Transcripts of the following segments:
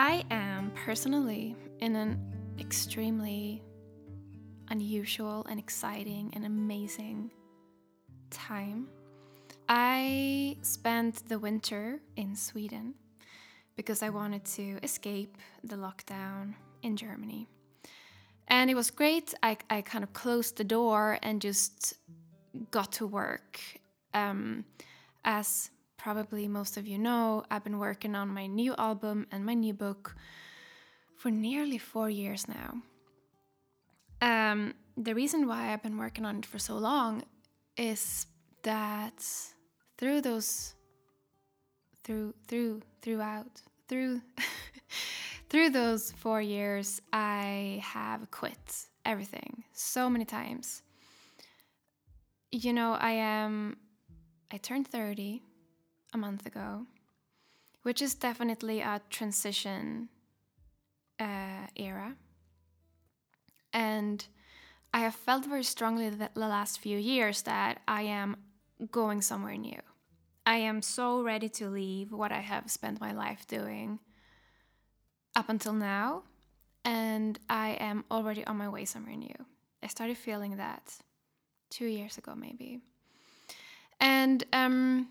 I am personally in an extremely unusual and exciting and amazing time. I spent the winter in Sweden because I wanted to escape the lockdown in Germany. And it was great. I, I kind of closed the door and just got to work. Um, as probably most of you know, I've been working on my new album and my new book for nearly four years now. Um, the reason why I've been working on it for so long is that through those through through throughout through through those 4 years I have quit everything so many times. You know, I am I turned 30 a month ago, which is definitely a transition uh, era. And I have felt very strongly the last few years that I am going somewhere new. I am so ready to leave what I have spent my life doing up until now, and I am already on my way somewhere new. I started feeling that two years ago, maybe. And um,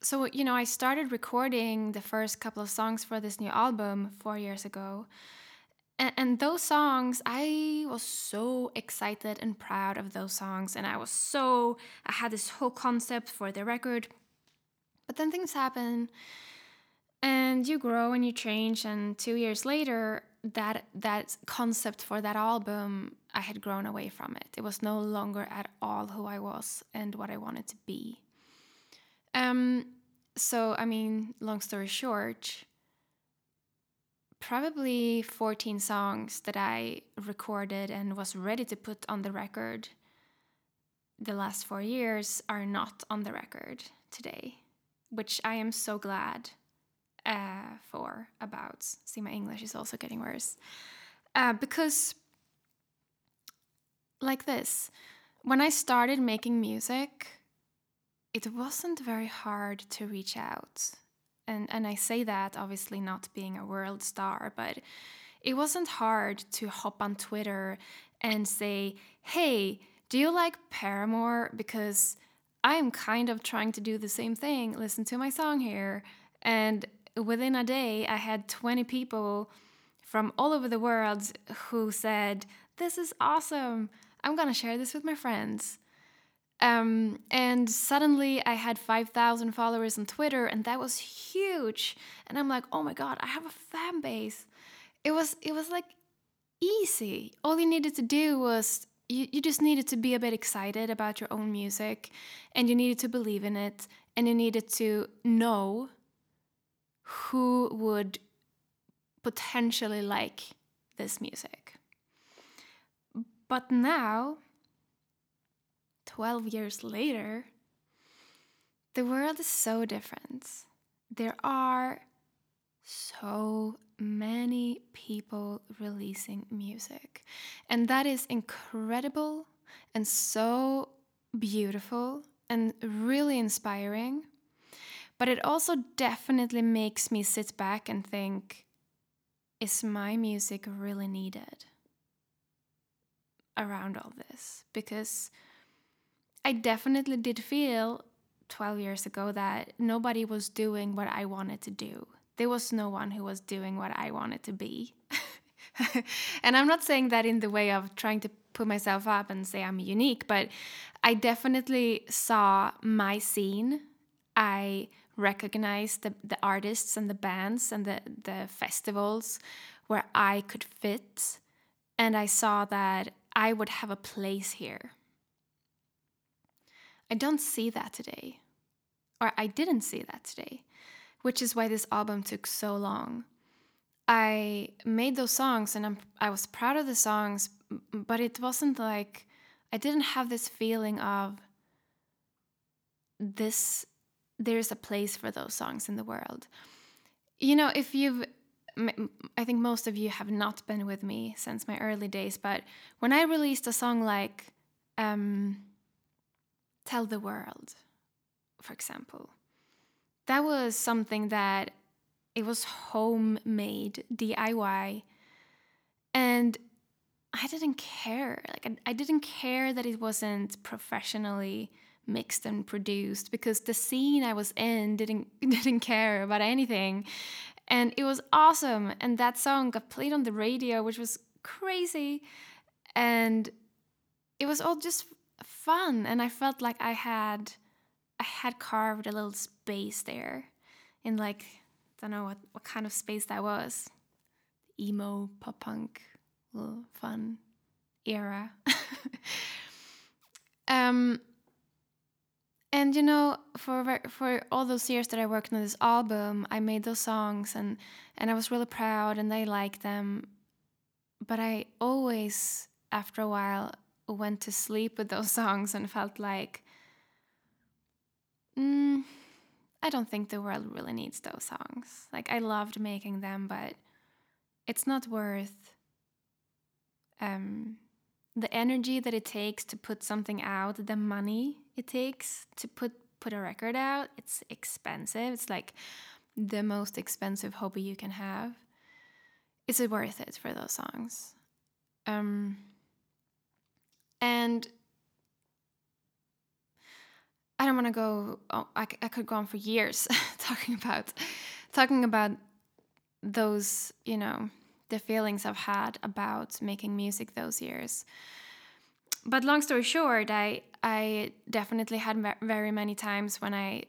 so, you know, I started recording the first couple of songs for this new album four years ago. And, and those songs, I was so excited and proud of those songs. And I was so, I had this whole concept for the record. But then things happen and you grow and you change. And two years later, that that concept for that album i had grown away from it it was no longer at all who i was and what i wanted to be um so i mean long story short probably 14 songs that I recorded and was ready to put on the record the last four years are not on the record today, which I am so glad uh, for about. See, my English is also getting worse. Uh, because, like this, when I started making music, it wasn't very hard to reach out and and I say that obviously not being a world star, but it wasn't hard to hop on Twitter and say, "Hey, do you like Paramore?" Because I'm kind of trying to do the same thing. Listen to my song here, and within a day, I had 20 people from all over the world who said, "This is awesome! I'm gonna share this with my friends." Um, and suddenly I had 5,000 followers on Twitter, and that was huge. And I'm like, oh my God, I have a fan base. It was, it was like easy. All you needed to do was you, you just needed to be a bit excited about your own music, and you needed to believe in it, and you needed to know who would potentially like this music. But now, 12 years later, the world is so different. There are so many people releasing music, and that is incredible and so beautiful and really inspiring. But it also definitely makes me sit back and think is my music really needed around all this? Because I definitely did feel 12 years ago that nobody was doing what I wanted to do. There was no one who was doing what I wanted to be. and I'm not saying that in the way of trying to put myself up and say I'm unique, but I definitely saw my scene. I recognized the, the artists and the bands and the, the festivals where I could fit. And I saw that I would have a place here. I don't see that today. Or I didn't see that today, which is why this album took so long. I made those songs and I'm, I was proud of the songs, but it wasn't like I didn't have this feeling of this, there's a place for those songs in the world. You know, if you've, I think most of you have not been with me since my early days, but when I released a song like, um, tell the world, for example. That was something that it was homemade DIY. And I didn't care. Like I, I didn't care that it wasn't professionally mixed and produced because the scene I was in didn't didn't care about anything. And it was awesome. And that song got played on the radio, which was crazy. And it was all just fun. And I felt like I had I had carved a little space there in like I don't know what, what kind of space that was. Emo, pop punk, little fun era. um and you know for for all those years that I worked on this album, I made those songs and and I was really proud and they liked them. But I always after a while went to sleep with those songs and felt like mm, I don't think the world really needs those songs. Like I loved making them, but it's not worth um, the energy that it takes to put something out, the money it takes to put put a record out. It's expensive. It's like the most expensive hobby you can have. Is it worth it for those songs? Um, and I don't want to go. Oh, I, I could go on for years talking about talking about those, you know, the feelings I've had about making music those years. But long story short, I I definitely had very many times when I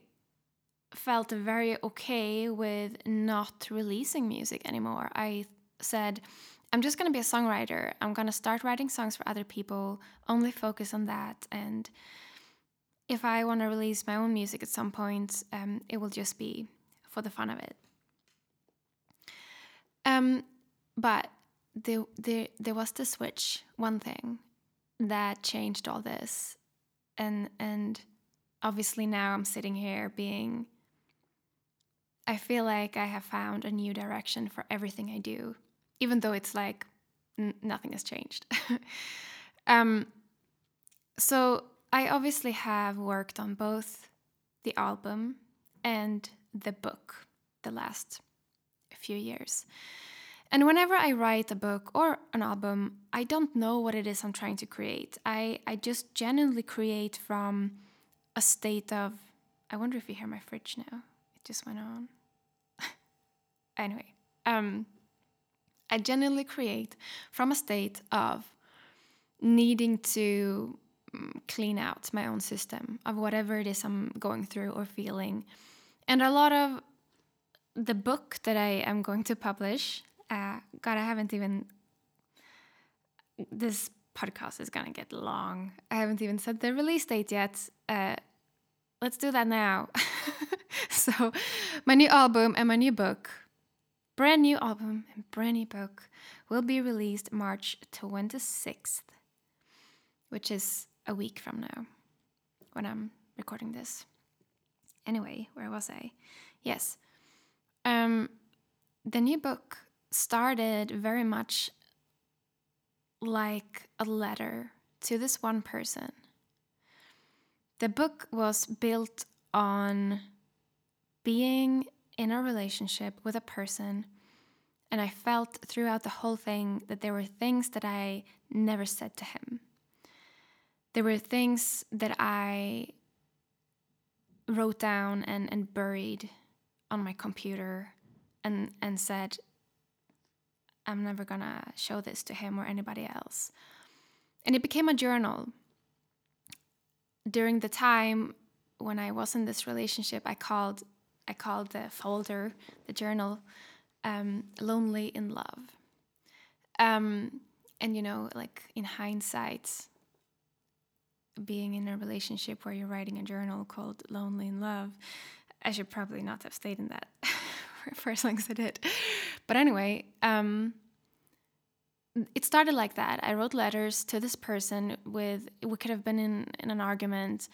felt very okay with not releasing music anymore. I said, I'm just going to be a songwriter. I'm going to start writing songs for other people, only focus on that and if I want to release my own music at some point, um, it will just be for the fun of it. Um, but there, there, there was the switch, one thing that changed all this, and and obviously now I'm sitting here being. I feel like I have found a new direction for everything I do, even though it's like nothing has changed. um, so I obviously have worked on both the album and the book the last few years. And whenever I write a book or an album, I don't know what it is I'm trying to create. I, I just genuinely create from a state of. I wonder if you hear my fridge now. It just went on. anyway, um, I genuinely create from a state of needing to Mm, clean out my own system of whatever it is I'm going through or feeling. And a lot of the book that I am going to publish, uh, God, I haven't even. This podcast is gonna get long. I haven't even said the release date yet. Uh, let's do that now. so, my new album and my new book, brand new album and brand new book, will be released March 26th, which is a week from now when I'm recording this. Anyway, where was I? Yes. Um, the new book started very much like a letter to this one person. The book was built on being in a relationship with a person, and I felt throughout the whole thing that there were things that I never said to him there were things that I wrote down and, and buried on my computer and, and said, I'm never gonna show this to him or anybody else. And it became a journal. During the time when I was in this relationship, I called I called the folder, the journal, um, "Lonely in Love." Um, and you know, like in hindsight, being in a relationship where you're writing a journal called Lonely in Love. I should probably not have stayed in that for as long as I did. But anyway, um, it started like that. I wrote letters to this person with, we could have been in, in an argument.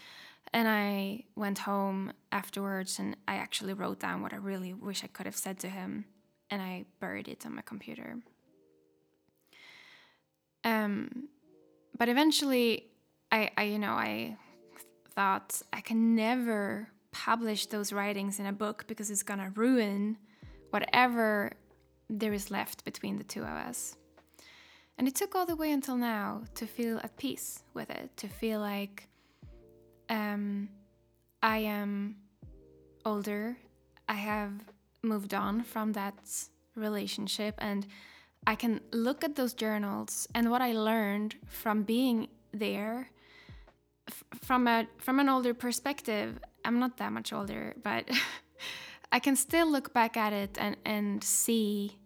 And I went home afterwards and I actually wrote down what I really wish I could have said to him. And I buried it on my computer. Um, but eventually, I, I you know, I thought I can never publish those writings in a book because it's gonna ruin whatever there is left between the two of us. And it took all the way until now to feel at peace with it, to feel like um, I am older, I have moved on from that relationship, and I can look at those journals and what I learned from being there from a from an older perspective. I'm not that much older, but I can still look back at it and, and see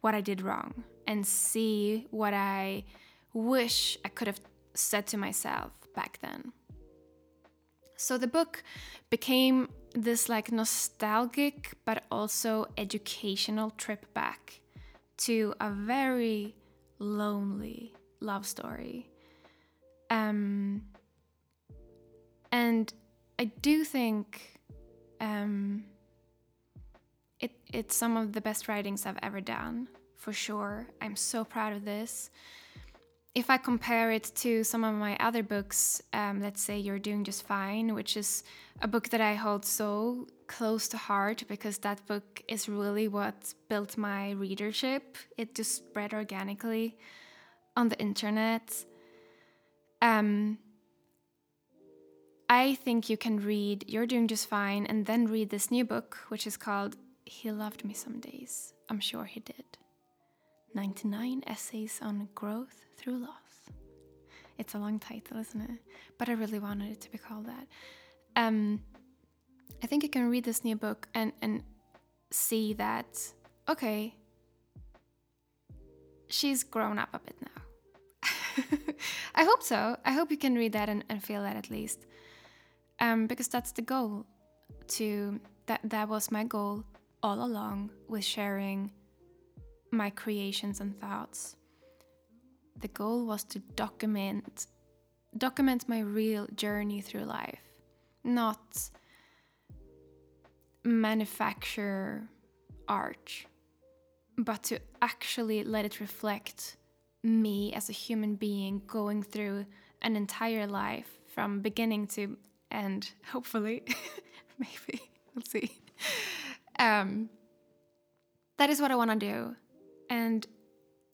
what I did wrong and see what I wish I could have said to myself back then. So the book became this like nostalgic but also educational trip back to a very lonely love story. Um, and I do think um, it, it's some of the best writings I've ever done for sure. I'm so proud of this. If I compare it to some of my other books, um, let's say You're Doing Just Fine, which is a book that I hold so close to heart because that book is really what built my readership. It just spread organically on the internet. Um, I think you can read You're Doing Just Fine and then read this new book, which is called He Loved Me Some Days. I'm sure he did. 99 Essays on Growth Through Loss. It's a long title, isn't it? But I really wanted it to be called that. Um, I think you can read this new book and, and see that, okay, she's grown up a bit now. I hope so. I hope you can read that and, and feel that at least. Um, because that's the goal to that that was my goal all along with sharing my creations and thoughts. The goal was to document document my real journey through life, not manufacture art, but to actually let it reflect me as a human being going through an entire life from beginning to end, hopefully. Maybe. We'll see. Um, that is what I want to do. And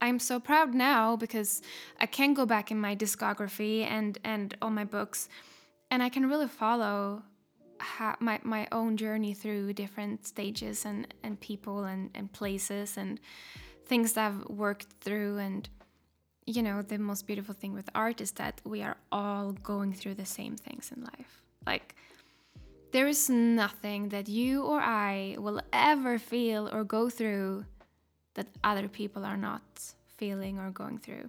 I'm so proud now because I can go back in my discography and and all my books, and I can really follow my my own journey through different stages and and people and and places and things that I've worked through. And you know the most beautiful thing with art is that we are all going through the same things in life. Like there is nothing that you or I will ever feel or go through that other people are not feeling or going through.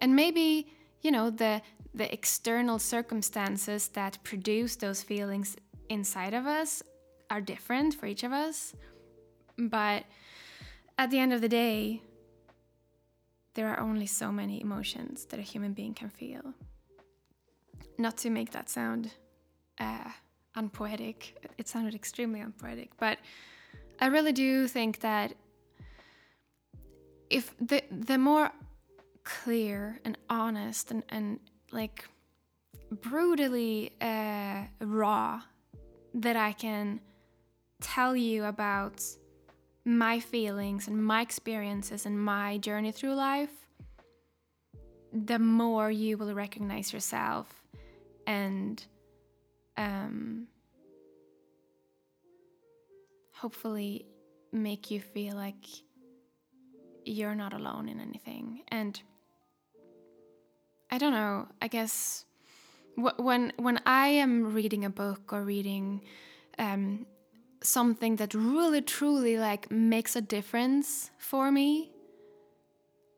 And maybe, you know, the the external circumstances that produce those feelings inside of us are different for each of us. But at the end of the day, there are only so many emotions that a human being can feel. Not to make that sound uh, unpoetic, it sounded extremely unpoetic, but I really do think that if the the more clear and honest and, and like brutally uh, raw that I can tell you about my feelings and my experiences and my journey through life, the more you will recognize yourself and um, hopefully make you feel like you're not alone in anything. And I don't know, I guess when when I am reading a book or reading um, something that really truly like makes a difference for me,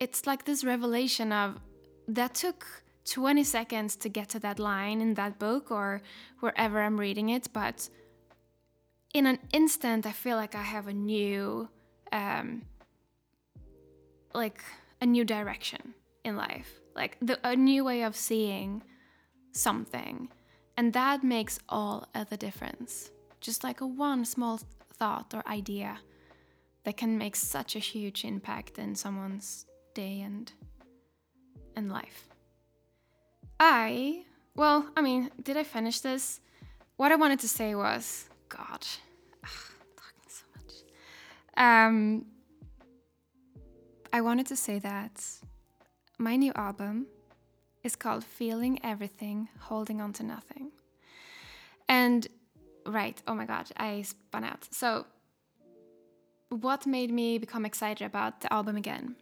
it's like this revelation of that took 20 seconds to get to that line in that book or wherever I'm reading it, but in an instant, I feel like I have a new um, like a new direction in life, like the, a new way of seeing something. And that makes all of the difference. Just like a one small thought or idea that can make such a huge impact in someone's day and and life. I, well, I mean, did I finish this? What I wanted to say was, God, ugh, talking so much. Um, I wanted to say that my new album is called Feeling Everything, Holding On to Nothing. And right, oh my god, I spun out. So, what made me become excited about the album again?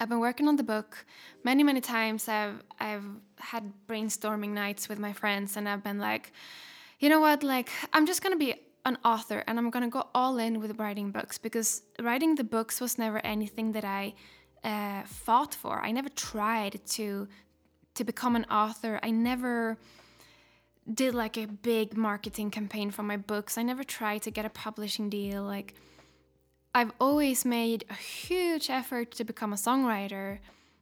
I've been working on the book many, many times. I've I've had brainstorming nights with my friends, and I've been like, you know what? Like, I'm just gonna be an author, and I'm gonna go all in with writing books because writing the books was never anything that I uh, fought for. I never tried to to become an author. I never did like a big marketing campaign for my books. I never tried to get a publishing deal. Like I've always made a huge effort to become a songwriter,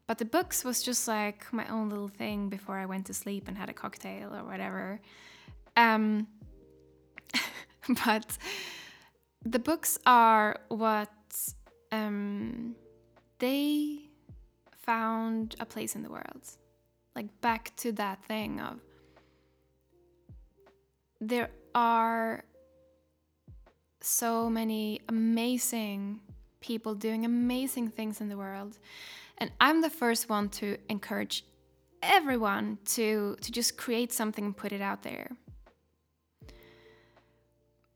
but the books was just like my own little thing before I went to sleep and had a cocktail or whatever. Um, but the books are what um, they found a place in the world. Like back to that thing of there are so many amazing people doing amazing things in the world. And I'm the first one to encourage everyone to to just create something and put it out there.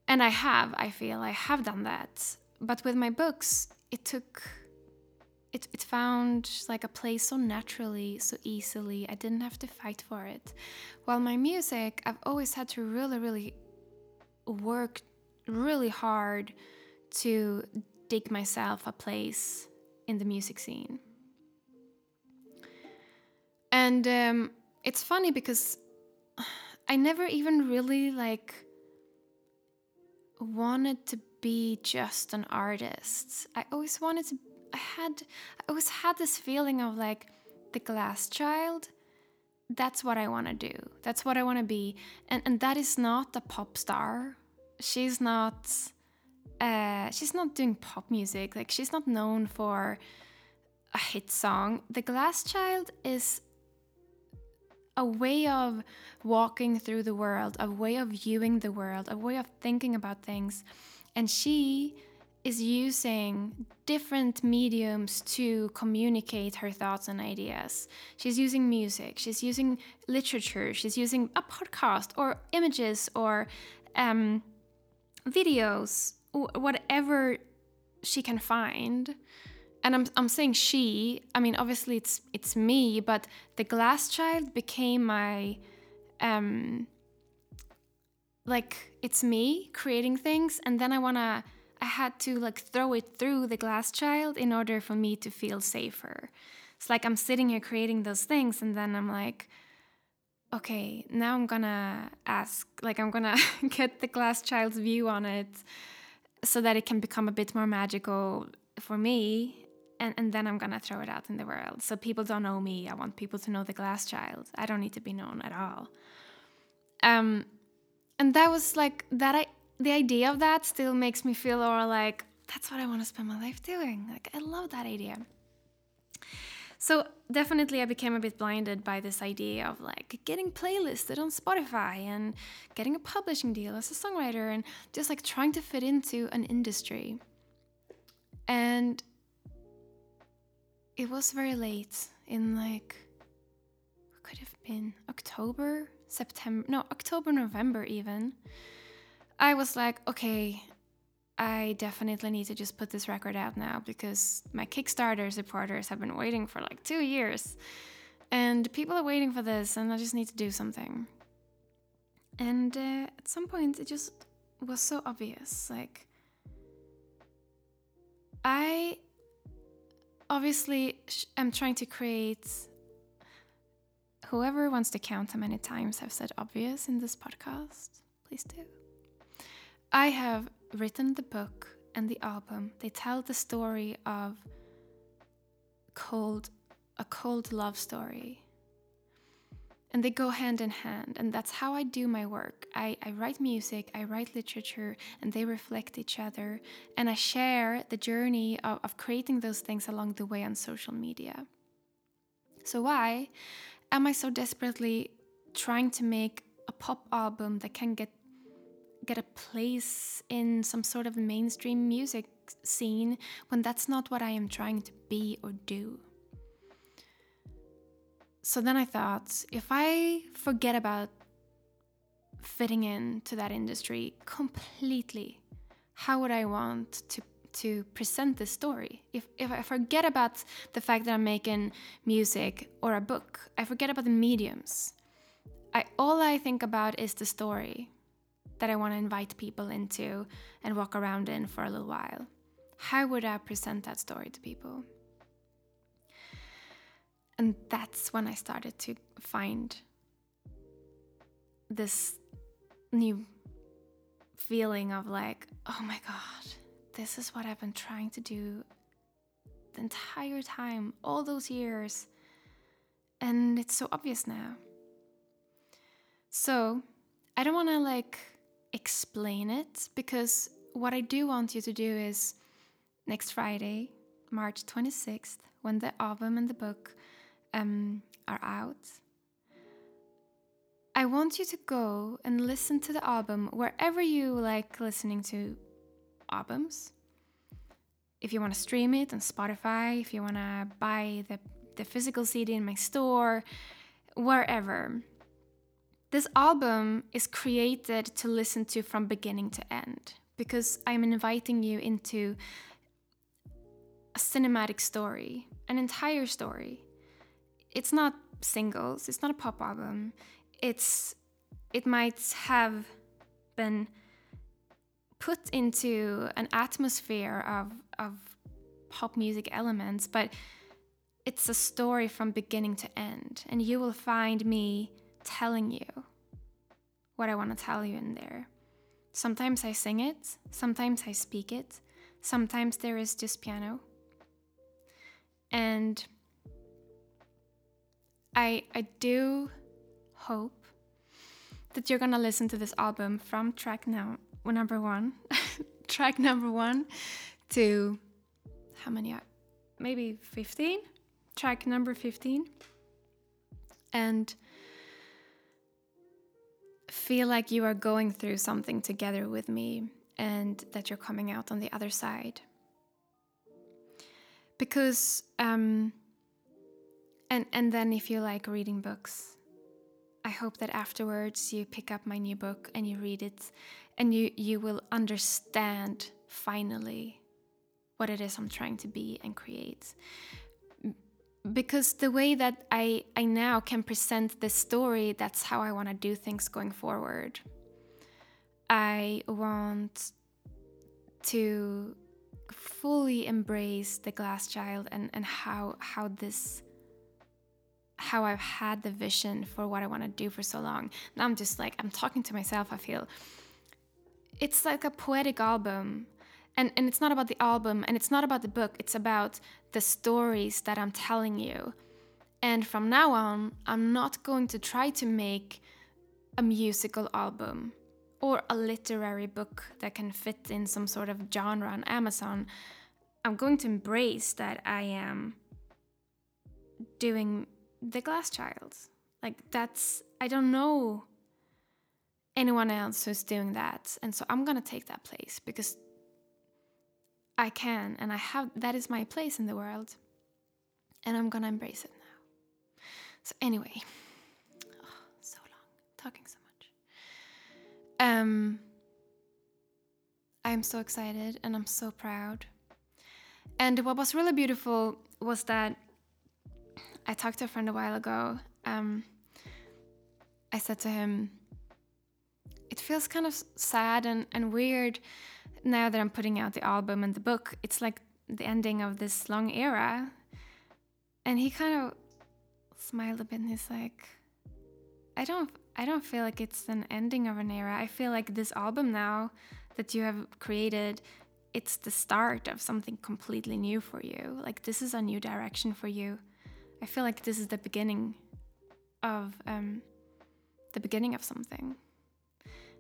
And I have, I feel I have done that. But with my books, it took it, it found like a place so naturally, so easily. I didn't have to fight for it. While my music, I've always had to really, really work really hard to dig myself a place in the music scene. And um, it's funny because I never even really like wanted to be just an artist. I always wanted to I had I always had this feeling of like the glass child. That's what I want to do. That's what I want to be. And and that is not a pop star she's not uh, she's not doing pop music. Like she's not known for a hit song. The Glass Child is a way of walking through the world, a way of viewing the world, a way of thinking about things. And she is using different mediums to communicate her thoughts and ideas. She's using music, she's using literature, she's using a podcast or images or um, videos, whatever she can find. And I'm, I'm saying she, I mean, obviously it's it's me, but the glass child became my, um, like, it's me creating things. And then I wanna, I had to like throw it through the glass child in order for me to feel safer. It's like I'm sitting here creating those things, and then I'm like, okay, now I'm gonna ask, like, I'm gonna get the glass child's view on it so that it can become a bit more magical for me. And, and then I'm gonna throw it out in the world. So people don't know me. I want people to know the glass child. I don't need to be known at all. Um, and that was like that. I the idea of that still makes me feel or like that's what I want to spend my life doing. Like I love that idea. So definitely I became a bit blinded by this idea of like getting playlisted on Spotify and getting a publishing deal as a songwriter and just like trying to fit into an industry. And it was very late in like could have been October, September, no, October, November even. I was like, okay, I definitely need to just put this record out now because my Kickstarter supporters have been waiting for like two years. And people are waiting for this, and I just need to do something. And uh, at some point, it just was so obvious. Like, I obviously I'm trying to create. Whoever wants to count how many times I've said obvious in this podcast, please do. I have written the book and the album, they tell the story of cold, a cold love story. And they go hand in hand, and that's how I do my work. I, I write music, I write literature, and they reflect each other. And I share the journey of, of creating those things along the way on social media. So, why am I so desperately trying to make a pop album that can get get a place in some sort of mainstream music scene when that's not what I am trying to be or do. So then I thought if I forget about fitting into that industry completely, how would I want to to present this story? If if I forget about the fact that I'm making music or a book, I forget about the mediums. I all I think about is the story that I want to invite people into and walk around in for a little while. How would I present that story to people? And that's when I started to find this new feeling of like, oh my God, this is what I've been trying to do the entire time, all those years. And it's so obvious now. So I don't want to like explain it because what I do want you to do is next Friday, March 26th, when the album and the book um, are out, I want you to go and listen to the album wherever you like listening to albums. If you want to stream it on Spotify, if you want to buy the, the physical CD in my store, wherever. This album is created to listen to from beginning to end because I'm inviting you into a cinematic story, an entire story. It's not singles, it's not a pop album, it's it might have been put into an atmosphere of of pop music elements, but it's a story from beginning to end, and you will find me telling you what I want to tell you in there. Sometimes I sing it, sometimes I speak it, sometimes there is just piano. And I I do hope that you're gonna listen to this album from track now number one, track number one to how many? Maybe 15? Track number 15. And feel like you are going through something together with me and that you're coming out on the other side. Because, um, and, and then if you like reading books, I hope that afterwards you pick up my new book and you read it and you, you will understand finally what it is I'm trying to be and create. Because the way that I, I now can present this story, that's how I want to do things going forward. I want to fully embrace the glass child and, and how how this how I've had the vision for what I want to do for so long. Now I'm just like, I'm talking to myself, I feel. It's like a poetic album. And, and it's not about the album and it's not about the book, it's about the stories that I'm telling you. And from now on, I'm not going to try to make a musical album or a literary book that can fit in some sort of genre on Amazon. I'm going to embrace that I am doing the glass child. Like that's I don't know anyone else who's doing that. And so I'm going to take that place because I can and I have that is my place in the world. And I'm going to embrace it now. So anyway, oh, so long talking so much. Um I'm so excited and I'm so proud. And what was really beautiful was that I talked to a friend a while ago. Um, I said to him, It feels kind of sad and, and weird now that I'm putting out the album and the book. It's like the ending of this long era. And he kind of smiled a bit and he's like, I don't I don't feel like it's an ending of an era. I feel like this album now that you have created, it's the start of something completely new for you. Like this is a new direction for you. I feel like this is the beginning of um, the beginning of something,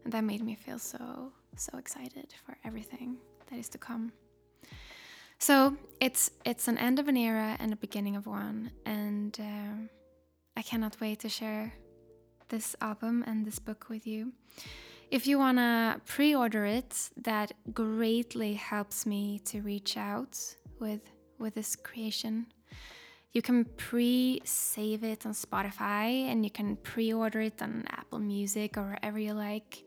and that made me feel so so excited for everything that is to come. So it's it's an end of an era and a beginning of one, and uh, I cannot wait to share this album and this book with you. if you want to pre order it, that greatly helps me to reach out with, with this creation. You can pre save it on Spotify and you can pre order it on Apple Music or wherever you like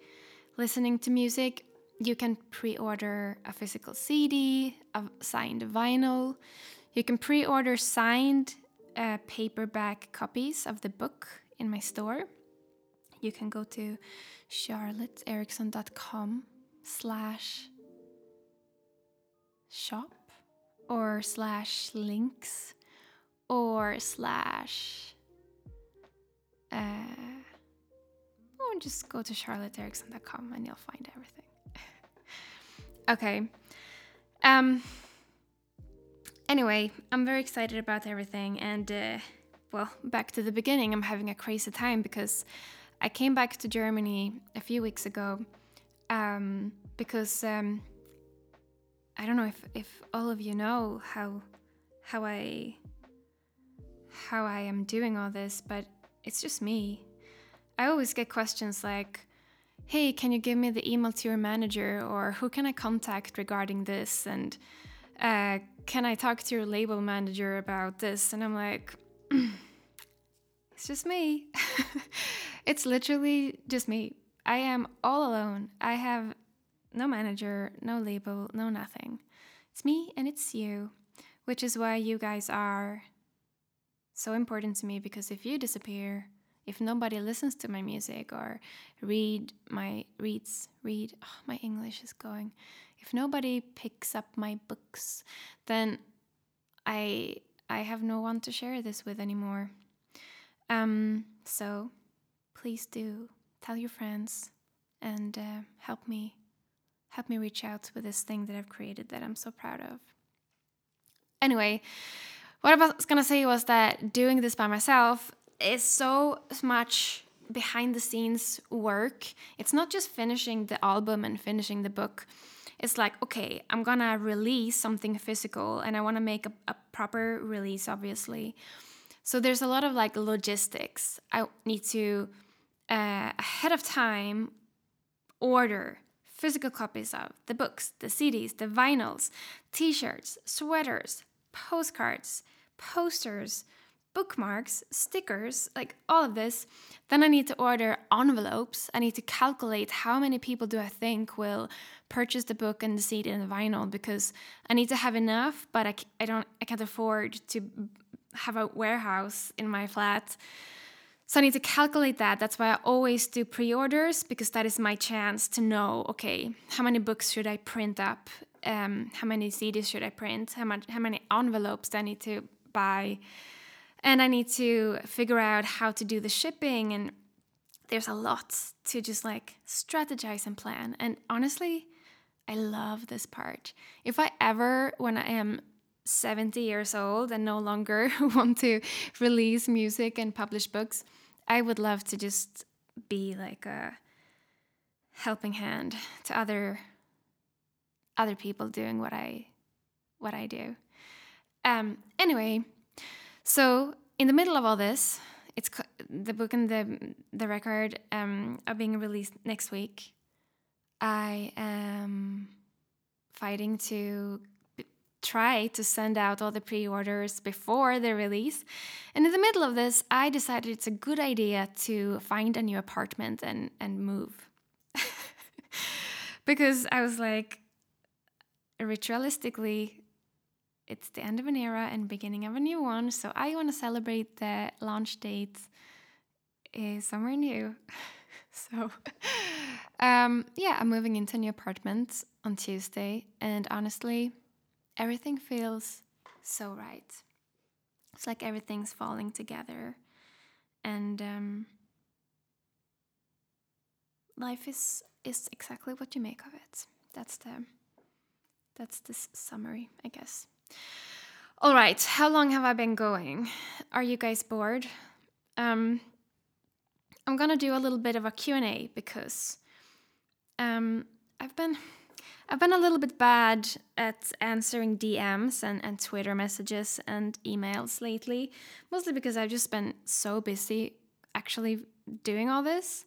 listening to music. You can pre order a physical CD, a signed vinyl. You can pre order signed uh, paperback copies of the book in my store. You can go to charlotteeriksson.com slash shop or slash links or slash uh, or just go to charlotteeriksson.com and you'll find everything. okay. Um anyway, I'm very excited about everything and uh, well, back to the beginning, I'm having a crazy time because I came back to Germany a few weeks ago um, because um, I don't know if, if all of you know how how I how I am doing all this, but it's just me. I always get questions like, "Hey, can you give me the email to your manager?" or "Who can I contact regarding this?" and uh, "Can I talk to your label manager about this?" And I'm like. it's just me. it's literally just me. I am all alone. I have no manager, no label, no nothing. It's me and it's you, which is why you guys are so important to me because if you disappear, if nobody listens to my music or read my reads read oh, my english is going if nobody picks up my books then i i have no one to share this with anymore um, so please do tell your friends and uh, help me help me reach out with this thing that I've created that I'm so proud of. Anyway, what I was gonna say was that doing this by myself is so much behind the scenes work. It's not just finishing the album and finishing the book. It's like, okay, I'm gonna release something physical and I wanna make a, a proper release, obviously. So there's a lot of like logistics. I need to uh, ahead of time order physical copies of the books, the CDs, the vinyls, t-shirts, sweaters, postcards, posters, bookmarks, stickers, like all of this. Then I need to order envelopes. I need to calculate how many people do I think will purchase the book and the CD and the vinyl because I need to have enough, but I, I don't I can't afford to have a warehouse in my flat. So I need to calculate that. That's why I always do pre orders because that is my chance to know okay, how many books should I print up? Um, how many CDs should I print? How, much, how many envelopes do I need to buy? And I need to figure out how to do the shipping. And there's a lot to just like strategize and plan. And honestly, I love this part. If I ever, when I am 70 years old and no longer want to release music and publish books, I would love to just be like a helping hand to other other people doing what I what I do. Um, anyway, so in the middle of all this, it's the book and the the record um, are being released next week. I am fighting to try to send out all the pre orders before the release. And in the middle of this, I decided it's a good idea to find a new apartment and, and move. because I was like, ritualistically, it's the end of an era and beginning of a new one. So I want to celebrate the launch date is somewhere new. so, um, yeah, I'm moving into a new apartment on Tuesday. And honestly, everything feels so right. It's like everything's falling together. And um, life is is exactly what you make of it. That's the that's this summary, I guess. All right, how long have I been going? Are you guys bored? Um, I'm gonna do a little bit of a Q&A because um, I've been I've been a little bit bad at answering DMs and, and Twitter messages and emails lately, mostly because I've just been so busy actually doing all this.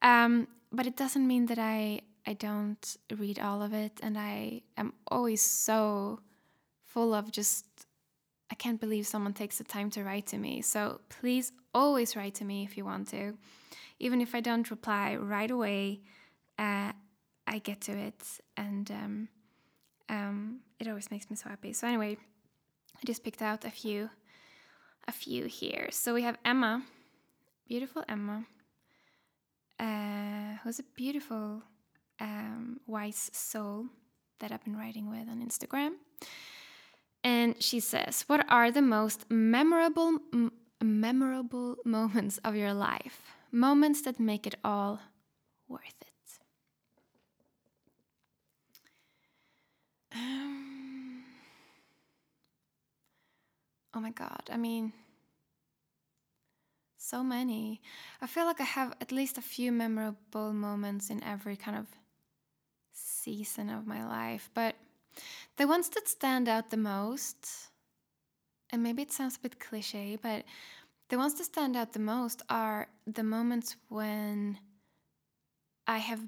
Um, but it doesn't mean that I I don't read all of it, and I am always so full of just I can't believe someone takes the time to write to me. So please always write to me if you want to, even if I don't reply right away. Uh, I get to it, and um, um, it always makes me so happy. So anyway, I just picked out a few, a few here. So we have Emma, beautiful Emma, uh, who's a beautiful, um, wise soul that I've been writing with on Instagram. And she says, "What are the most memorable, memorable moments of your life? Moments that make it all worth it." Um, oh my god, I mean, so many. I feel like I have at least a few memorable moments in every kind of season of my life, but the ones that stand out the most, and maybe it sounds a bit cliche, but the ones that stand out the most are the moments when I have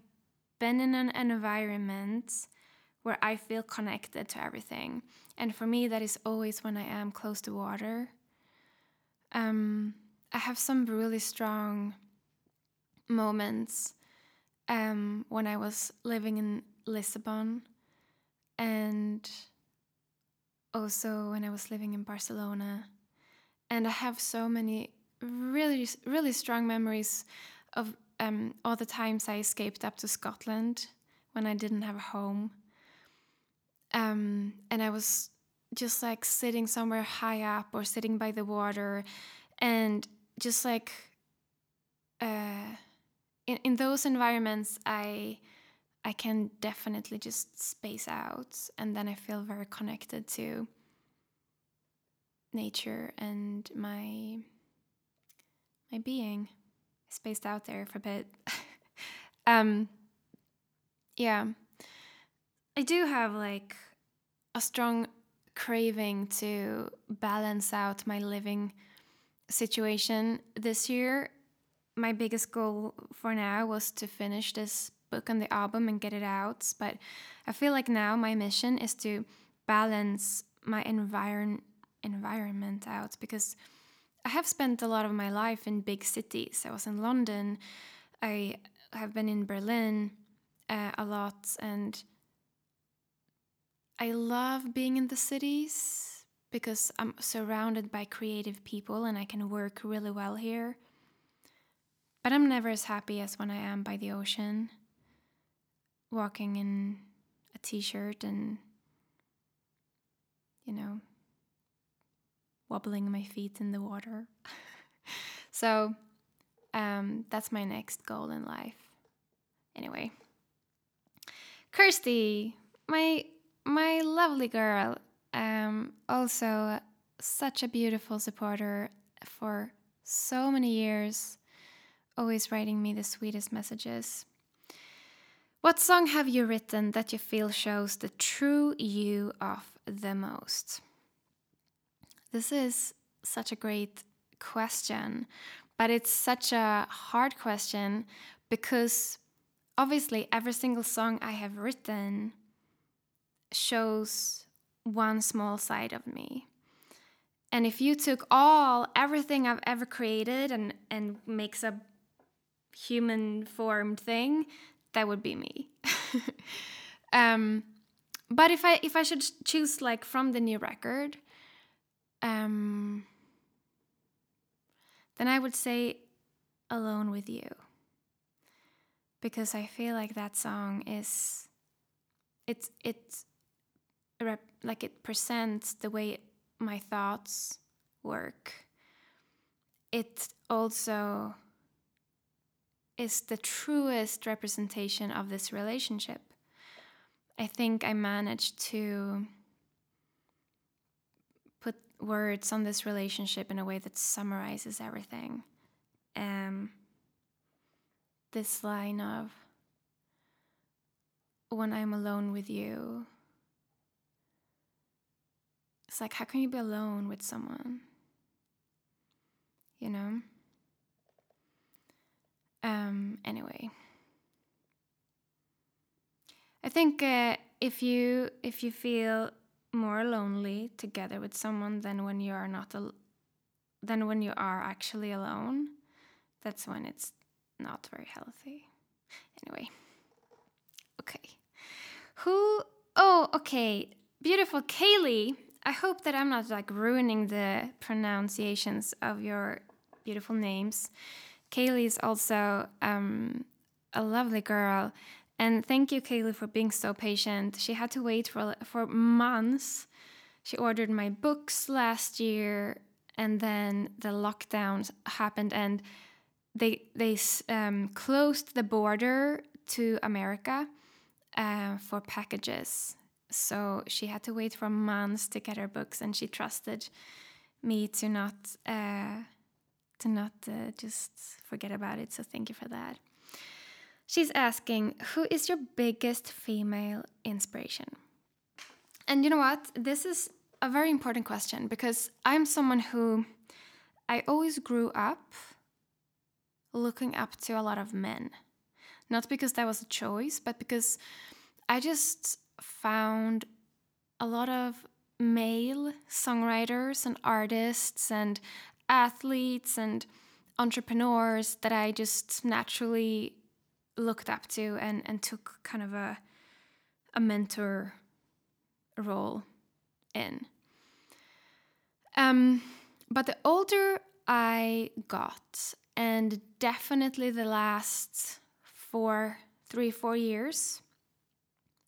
been in an environment where I feel connected to everything. And for me, that is always when I am close to water. Um, I have some really strong moments um, when I was living in Lisbon and also when I was living in Barcelona. And I have so many really, really strong memories of um, all the times I escaped up to Scotland when I didn't have a home um, and I was just like sitting somewhere high up or sitting by the water and just like uh, in, in those environments I I can definitely just space out and then I feel very connected to nature and my my being. Spaced out there for a bit. Um yeah. I do have like a strong craving to balance out my living situation. This year. My biggest goal for now was to finish this book and the album and get it out. But I feel like now my mission is to balance my environ- environment out because I have spent a lot of my life in big cities. I was in London, I have been in Berlin uh, a lot, and I love being in the cities because I'm surrounded by creative people and I can work really well here. But I'm never as happy as when I am by the ocean, walking in a t shirt and, you know, wobbling my feet in the water. so um, that's my next goal in life. Anyway, Kirsty, my my lovely girl, um, also such a beautiful supporter for so many years, always writing me the sweetest messages. What song have you written that you feel shows the true you of the most? This is such a great question, but it's such a hard question because obviously every single song I have written shows one small side of me. And if you took all everything I've ever created and and makes a human formed thing, that would be me. um, but if I if I should choose like from the new record, um, then I would say "Alone with You" because I feel like that song is it's it's like it presents the way my thoughts work. It also is the truest representation of this relationship. I think I managed to put words on this relationship in a way that summarizes everything. Um, this line of, when I'm alone with you, it's like, how can you be alone with someone? You know? Um, anyway, I think uh, if you if you feel more lonely together with someone than when you are not al- than when you are actually alone, that's when it's not very healthy. Anyway. Okay. Who Oh, okay. Beautiful Kaylee. I hope that I'm not like ruining the pronunciations of your beautiful names. Kaylee is also um, a lovely girl. And thank you, Kaylee, for being so patient. She had to wait for, for months. She ordered my books last year, and then the lockdowns happened, and they they um, closed the border to America uh, for packages. So she had to wait for months to get her books, and she trusted me to not uh, to not uh, just forget about it. So thank you for that. She's asking, who is your biggest female inspiration? And you know what? This is a very important question because I'm someone who I always grew up looking up to a lot of men. Not because that was a choice, but because I just found a lot of male songwriters and artists and athletes and entrepreneurs that I just naturally looked up to and, and took kind of a, a mentor role in. Um, but the older I got, and definitely the last four, three, four years,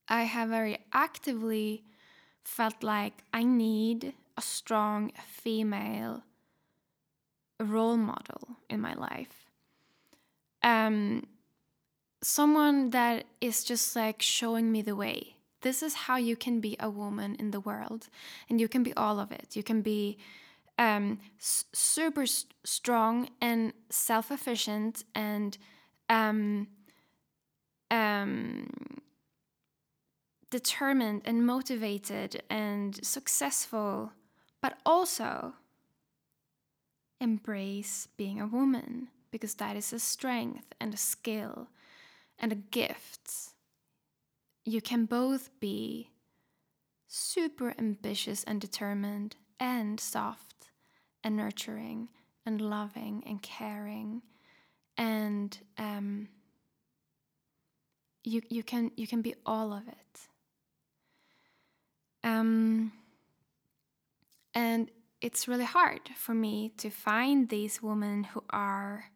I have very actively felt like I need a strong female role model in my life. Um, someone that is just like showing me the way. This is how you can be a woman in the world, and you can be all of it. You can be um, s- super st- strong and self efficient and um, um, determined and motivated and successful, but also embrace being a woman because that is a strength and a skill and a gift. You can both be super ambitious and determined and soft and nurturing and loving and caring and um, you you can you can be all of it um, and it's really hard for me to find these women who are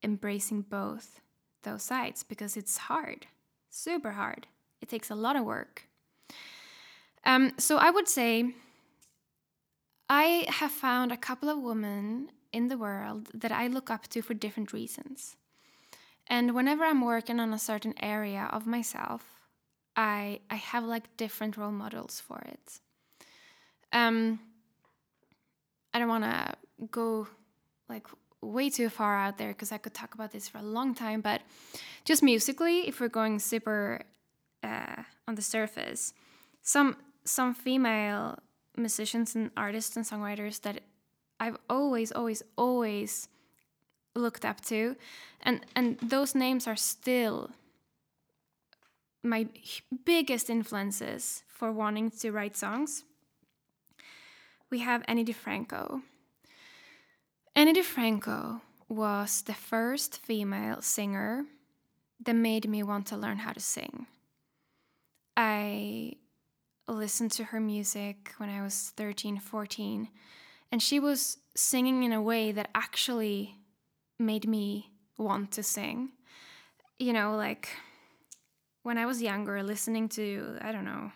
embracing both those sides because it's hard, super hard. It takes a lot of work. Um, so I would say I have found a couple of women in the world that I look up to for different reasons. And whenever I'm working on a certain area of myself, I I have like different role models for it. Um, I don't want to go like way too far out there because I could talk about this for a long time. But just musically, if we're going super uh, on the surface, some some female musicians and artists and songwriters that I've always, always, always looked up to, and and those names are still my biggest influences for wanting to write songs. We have Ani DiFranco. Ani DiFranco was the first female singer that made me want to learn how to sing. I listened to her music when I was 13, 14, and she was singing in a way that actually made me want to sing. You know, like when I was younger, listening to, I don't know,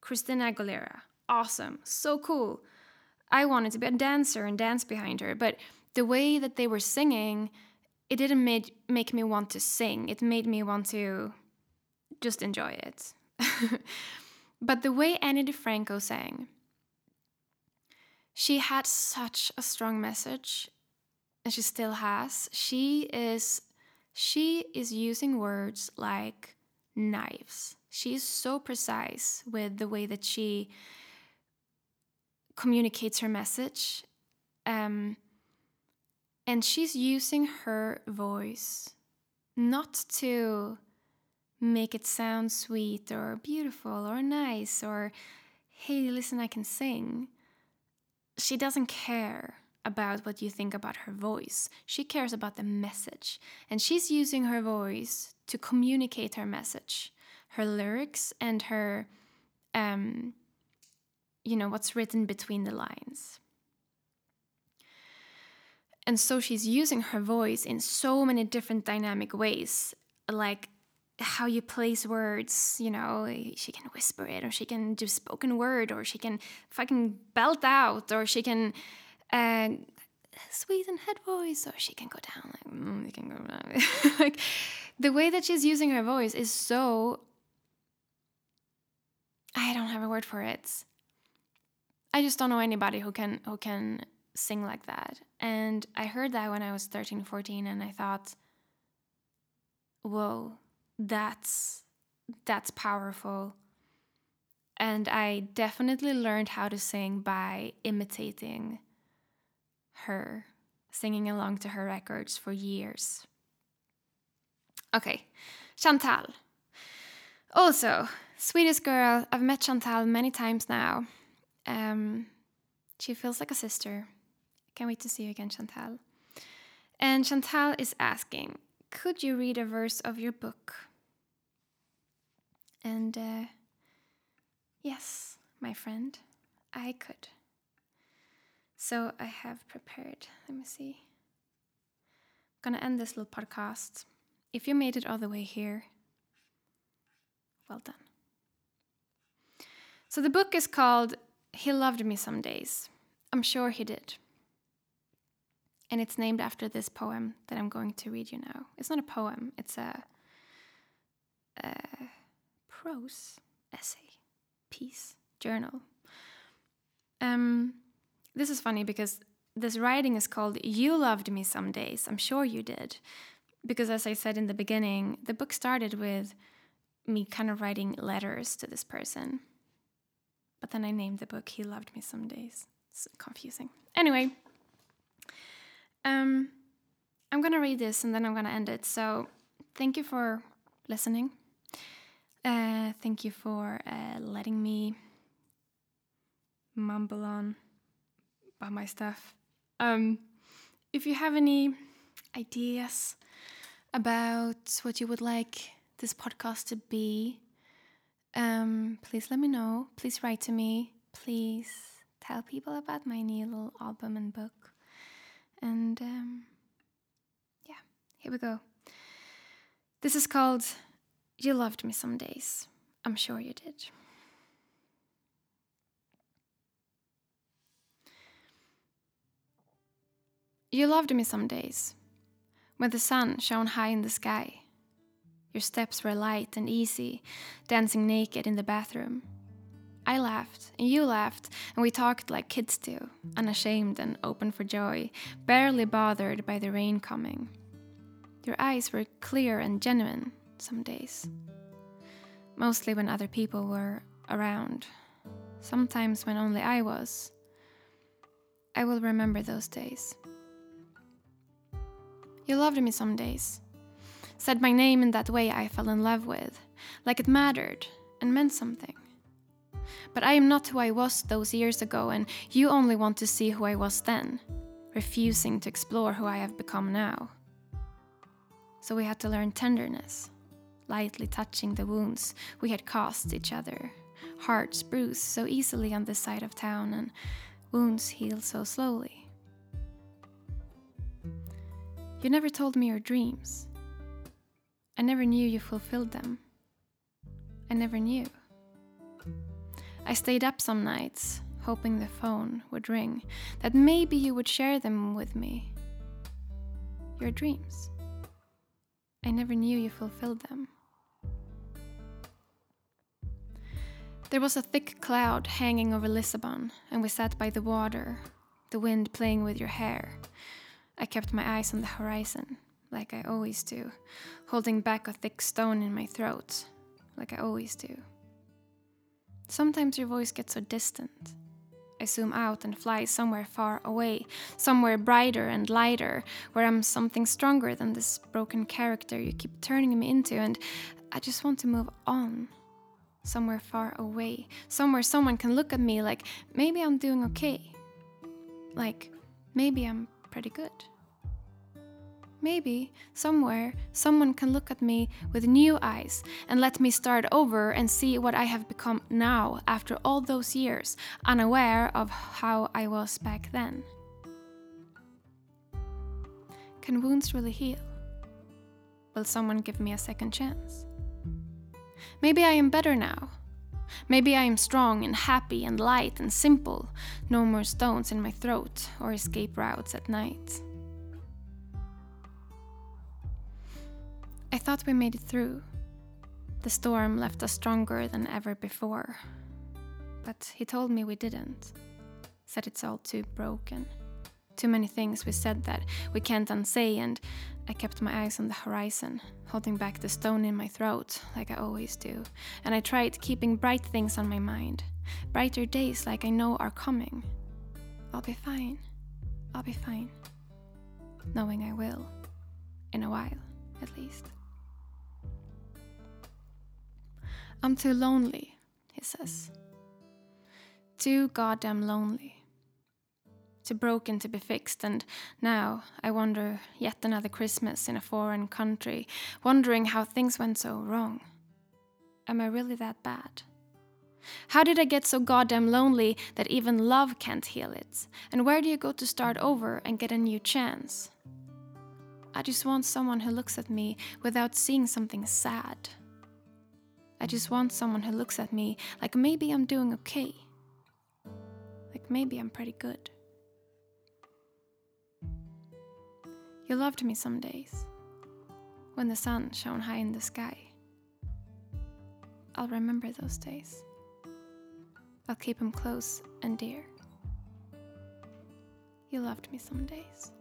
Christina Aguilera. Awesome, so cool. I wanted to be a dancer and dance behind her, but the way that they were singing, it didn't make, make me want to sing. It made me want to just enjoy it. but the way Ani DiFranco sang, she had such a strong message, and she still has. She is she is using words like knives. She is so precise with the way that she communicates her message. Um, and she's using her voice not to make it sound sweet or beautiful or nice or, hey, listen, I can sing. She doesn't care about what you think about her voice. She cares about the message. And she's using her voice to communicate her message, her lyrics, and her, um, you know, what's written between the lines. And so she's using her voice in so many different dynamic ways, like how you place words, you know, she can whisper it, or she can do spoken word, or she can fucking belt out, or she can uh, sweeten head voice, or she can go down like, mm, can go down. like the way that she's using her voice is so. I don't have a word for it. I just don't know anybody who can who can sing like that. And I heard that when I was 13, 14, and I thought, whoa, that's that's powerful. And I definitely learned how to sing by imitating her, singing along to her records for years. Okay, Chantal. Also, sweetest girl, I've met Chantal many times now. Um, she feels like a sister. Can't wait to see you again, Chantal. And Chantal is asking, could you read a verse of your book? And uh, yes, my friend, I could. So I have prepared. Let me see. I'm gonna end this little podcast. If you made it all the way here, well done. So the book is called He Loved Me Some Days. I'm sure he did and it's named after this poem that I'm going to read you now. It's not a poem, it's a, a prose essay, piece, journal. Um, this is funny because this writing is called You Loved Me Some Days. I'm sure you did. Because as I said in the beginning, the book started with me kind of writing letters to this person. But then I named the book He Loved Me Some Days. It's confusing. Anyway, um, I'm gonna read this and then I'm gonna end it. So, thank you for listening. Uh, thank you for uh, letting me mumble on about my stuff. Um, if you have any ideas about what you would like this podcast to be, um, please let me know. Please write to me. Please tell people about my new little album and book. And um, yeah, here we go. This is called You Loved Me Some Days. I'm sure you did. You loved me some days, when the sun shone high in the sky. Your steps were light and easy, dancing naked in the bathroom. I laughed, and you laughed, and we talked like kids do, unashamed and open for joy, barely bothered by the rain coming. Your eyes were clear and genuine some days. Mostly when other people were around. Sometimes when only I was. I will remember those days. You loved me some days. Said my name in that way I fell in love with, like it mattered and meant something. But I am not who I was those years ago, and you only want to see who I was then, refusing to explore who I have become now. So we had to learn tenderness, lightly touching the wounds we had caused each other. Hearts bruise so easily on this side of town, and wounds heal so slowly. You never told me your dreams. I never knew you fulfilled them. I never knew. I stayed up some nights, hoping the phone would ring, that maybe you would share them with me. Your dreams. I never knew you fulfilled them. There was a thick cloud hanging over Lisbon, and we sat by the water, the wind playing with your hair. I kept my eyes on the horizon, like I always do, holding back a thick stone in my throat, like I always do. Sometimes your voice gets so distant. I zoom out and fly somewhere far away, somewhere brighter and lighter, where I'm something stronger than this broken character you keep turning me into, and I just want to move on. Somewhere far away. Somewhere someone can look at me like maybe I'm doing okay. Like maybe I'm pretty good. Maybe somewhere someone can look at me with new eyes and let me start over and see what I have become now after all those years, unaware of how I was back then. Can wounds really heal? Will someone give me a second chance? Maybe I am better now. Maybe I am strong and happy and light and simple. No more stones in my throat or escape routes at night. I thought we made it through. The storm left us stronger than ever before. But he told me we didn't. Said it's all too broken. Too many things we said that we can't unsay, and I kept my eyes on the horizon, holding back the stone in my throat, like I always do. And I tried keeping bright things on my mind. Brighter days like I know are coming. I'll be fine. I'll be fine. Knowing I will. In a while, at least. I'm too lonely, he says. Too goddamn lonely. Too broken to be fixed, and now I wonder yet another Christmas in a foreign country, wondering how things went so wrong. Am I really that bad? How did I get so goddamn lonely that even love can't heal it? And where do you go to start over and get a new chance? I just want someone who looks at me without seeing something sad. I just want someone who looks at me like maybe I'm doing okay. Like maybe I'm pretty good. You loved me some days, when the sun shone high in the sky. I'll remember those days. I'll keep them close and dear. You loved me some days.